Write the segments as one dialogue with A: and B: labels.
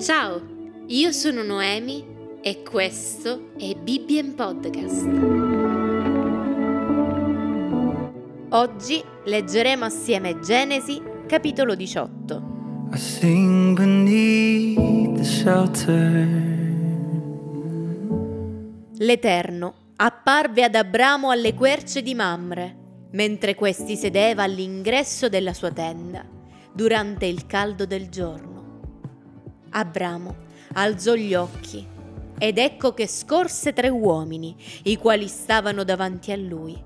A: Ciao, io sono Noemi e questo è Bibbien Podcast. Oggi leggeremo assieme Genesi, capitolo 18. I sing beneath the shelter. L'Eterno apparve ad Abramo alle querce di Mamre, mentre questi sedeva all'ingresso della sua tenda, durante il caldo del giorno. Abramo alzò gli occhi ed ecco che scorse tre uomini, i quali stavano davanti a lui.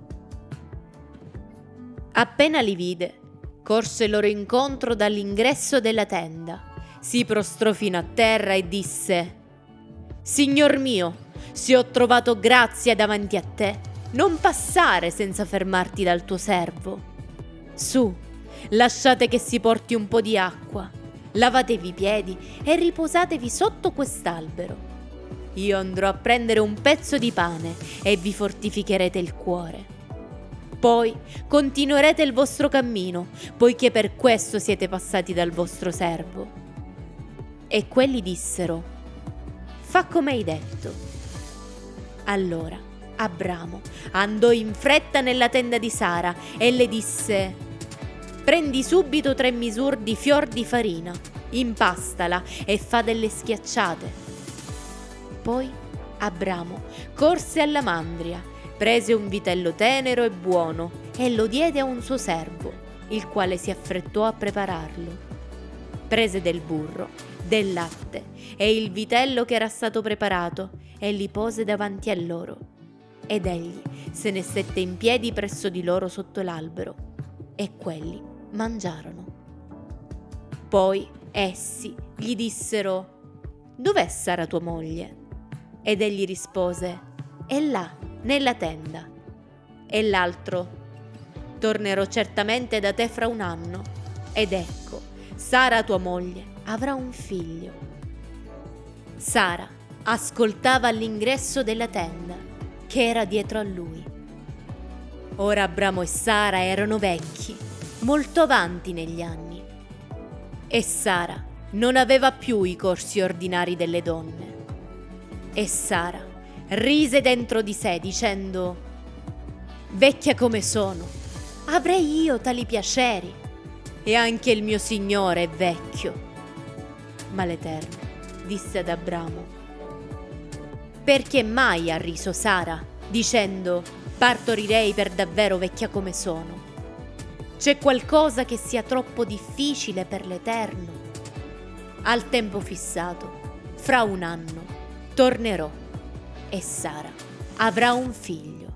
A: Appena li vide, corse loro incontro dall'ingresso della tenda, si prostrò fino a terra e disse, Signor mio, se ho trovato grazia davanti a te, non passare senza fermarti dal tuo servo. Su, lasciate che si porti un po' di acqua, lavatevi i piedi e riposatevi sotto quest'albero. Io andrò a prendere un pezzo di pane e vi fortificherete il cuore. Poi continuerete il vostro cammino, poiché per questo siete passati dal vostro servo. E quelli dissero, fa come hai detto. Allora Abramo andò in fretta nella tenda di Sara e le disse, prendi subito tre misure di fior di farina, impastala e fa delle schiacciate poi Abramo corse alla mandria, prese un vitello tenero e buono e lo diede a un suo servo, il quale si affrettò a prepararlo. Prese del burro, del latte e il vitello che era stato preparato e li pose davanti a loro. Ed egli se ne stette in piedi presso di loro sotto l'albero, e quelli mangiarono. Poi essi gli dissero, Dov'è Sara tua moglie? Ed egli rispose, È là, nella tenda. E l'altro, Tornerò certamente da te fra un anno, ed ecco, Sara tua moglie avrà un figlio. Sara ascoltava all'ingresso della tenda, che era dietro a lui. Ora Abramo e Sara erano vecchi, molto avanti negli anni, e Sara non aveva più i corsi ordinari delle donne e Sara rise dentro di sé dicendo, Vecchia come sono, avrei io tali piaceri, e anche il mio Signore è vecchio. Ma l'Eterno disse ad Abramo, Perché mai ha riso Sara, dicendo, Partorirei per davvero vecchia come sono? C'è qualcosa che sia troppo difficile per l'Eterno? Al tempo fissato, fra un anno, tornerò e Sara avrà un figlio.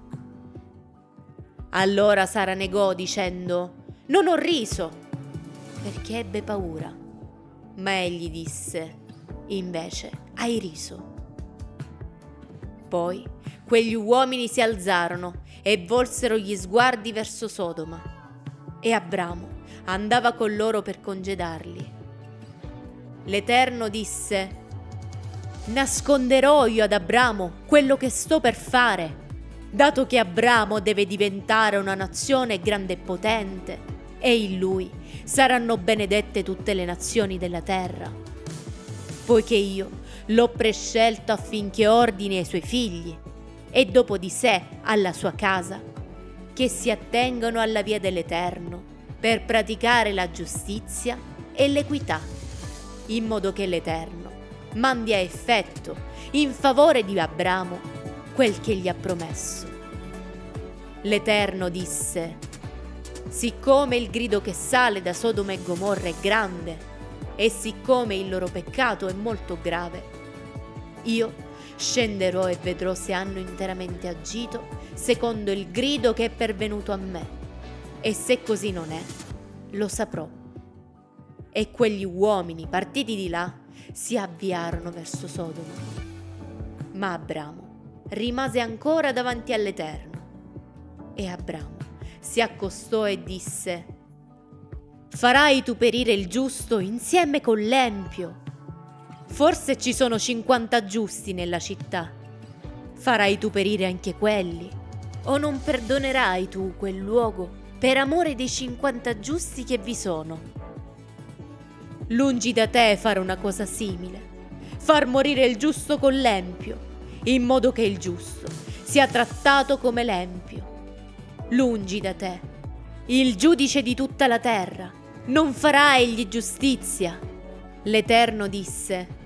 A: Allora Sara negò dicendo, non ho riso, perché ebbe paura. Ma egli disse, invece hai riso. Poi quegli uomini si alzarono e volsero gli sguardi verso Sodoma. E Abramo andava con loro per congedarli. L'Eterno disse, nasconderò io ad Abramo quello che sto per fare, dato che Abramo deve diventare una nazione grande e potente, e in lui saranno benedette tutte le nazioni della terra. Poiché io l'ho prescelto affinché ordini ai suoi figli, e dopo di sé alla sua casa, che si attengano alla via dell'Eterno, per praticare la giustizia e l'equità, in modo che l'Eterno mandi a effetto in favore di Abramo quel che gli ha promesso. L'Eterno disse, siccome il grido che sale da Sodoma e Gomorra è grande, e siccome il loro peccato è molto grave, io scenderò e vedrò se hanno interamente agito secondo il grido che è pervenuto a me, e se così non è, lo saprò. E quegli uomini partiti di là si avviarono verso Sodoma. Ma Abramo rimase ancora davanti all'Eterno. E Abramo si accostò e disse, Farai tu perire il giusto insieme con l'empio. Forse ci sono cinquanta giusti nella città. Farai tu perire anche quelli? O non perdonerai tu quel luogo per amore dei cinquanta giusti che vi sono? Lungi da te fare una cosa simile, far morire il giusto con l'empio, in modo che il giusto sia trattato come l'empio. Lungi da te, il giudice di tutta la terra, non farà egli giustizia. L'Eterno disse,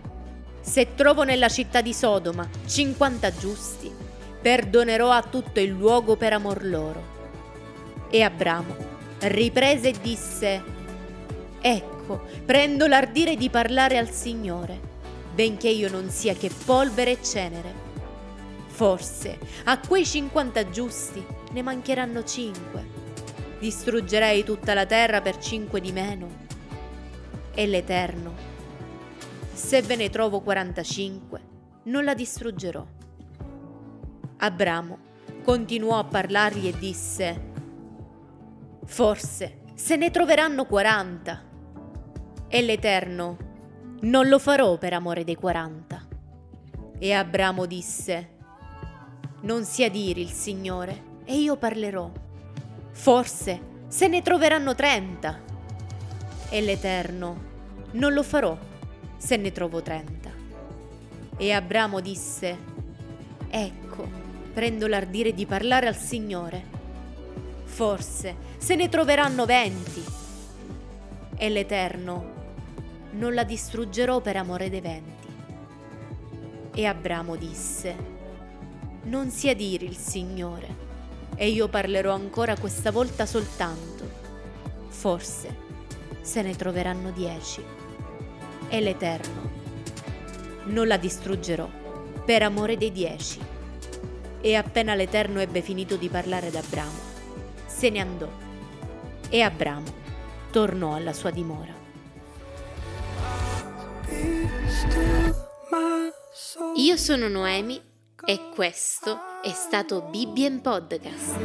A: se trovo nella città di Sodoma 50 giusti, perdonerò a tutto il luogo per amor loro. E Abramo riprese e disse, ecco, prendo l'ardire di parlare al Signore, benché io non sia che polvere e cenere. Forse a quei 50 giusti ne mancheranno 5. Distruggerei tutta la terra per 5 di meno. E l'Eterno se ve ne trovo 45, non la distruggerò. Abramo continuò a parlargli e disse, Forse se ne troveranno 40. E l'Eterno, non lo farò per amore dei 40. E Abramo disse, Non sia diri il Signore, e io parlerò. Forse se ne troveranno 30. E l'Eterno, non lo farò se ne trovo trenta. E Abramo disse, Ecco, prendo l'ardire di parlare al Signore. Forse se ne troveranno venti. E l'Eterno, non la distruggerò per amore dei venti. E Abramo disse, Non sia dire il Signore, e io parlerò ancora questa volta soltanto. Forse se ne troveranno dieci è l'Eterno. Non la distruggerò per amore dei dieci. E appena l'Eterno ebbe finito di parlare ad Abramo, se ne andò e Abramo tornò alla sua dimora. Io sono Noemi e questo è stato Bibbien Podcast.